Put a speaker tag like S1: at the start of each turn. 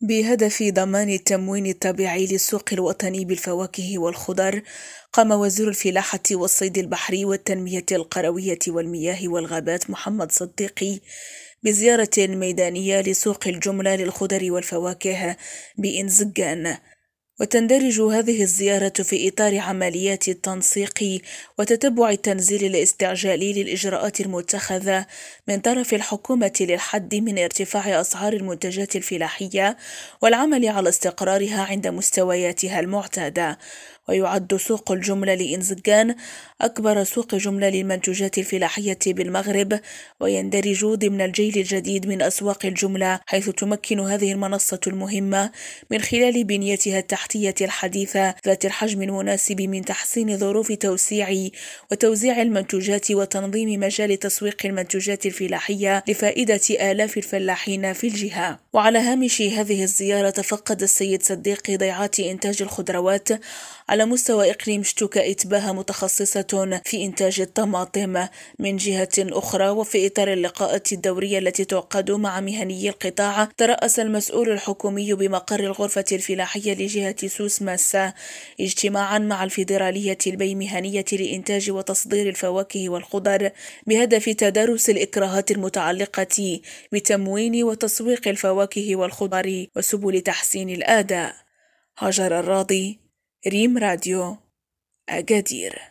S1: بهدف ضمان التموين الطبيعي للسوق الوطني بالفواكه والخضر قام وزير الفلاحة والصيد البحري والتنمية القروية والمياه والغابات محمد صديقي بزيارة ميدانية لسوق الجملة للخضر والفواكه بإنزجان. وتندرج هذه الزيارة في إطار عمليات التنسيق وتتبع التنزيل الاستعجالي للإجراءات المتخذة من طرف الحكومة للحد من ارتفاع أسعار المنتجات الفلاحية والعمل على استقرارها عند مستوياتها المعتادة. ويعد سوق الجملة لإنزجان أكبر سوق جملة للمنتوجات الفلاحية بالمغرب ويندرج ضمن الجيل الجديد من أسواق الجملة حيث تمكن هذه المنصة المهمة من خلال بنيتها التحتية الحديثة ذات الحجم المناسب من تحسين ظروف توسيع وتوزيع المنتوجات وتنظيم مجال تسويق المنتوجات الفلاحية لفائدة آلاف الفلاحين في الجهة. وعلى هامش هذه الزيارة تفقد السيد صديق ضيعات إنتاج الخضروات مستوى إقليم شتوكا إتباها متخصصة في إنتاج الطماطم من جهة أخرى وفي إطار اللقاءات الدورية التي تعقد مع مهني القطاع ترأس المسؤول الحكومي بمقر الغرفة الفلاحية لجهة سوس ماسا اجتماعا مع الفيدرالية البيمهنية لإنتاج وتصدير الفواكه والخضر بهدف تدارس الإكراهات المتعلقة بتموين وتسويق الفواكه والخضر وسبل تحسين الأداء. هاجر الراضي ريم راديو أكادير.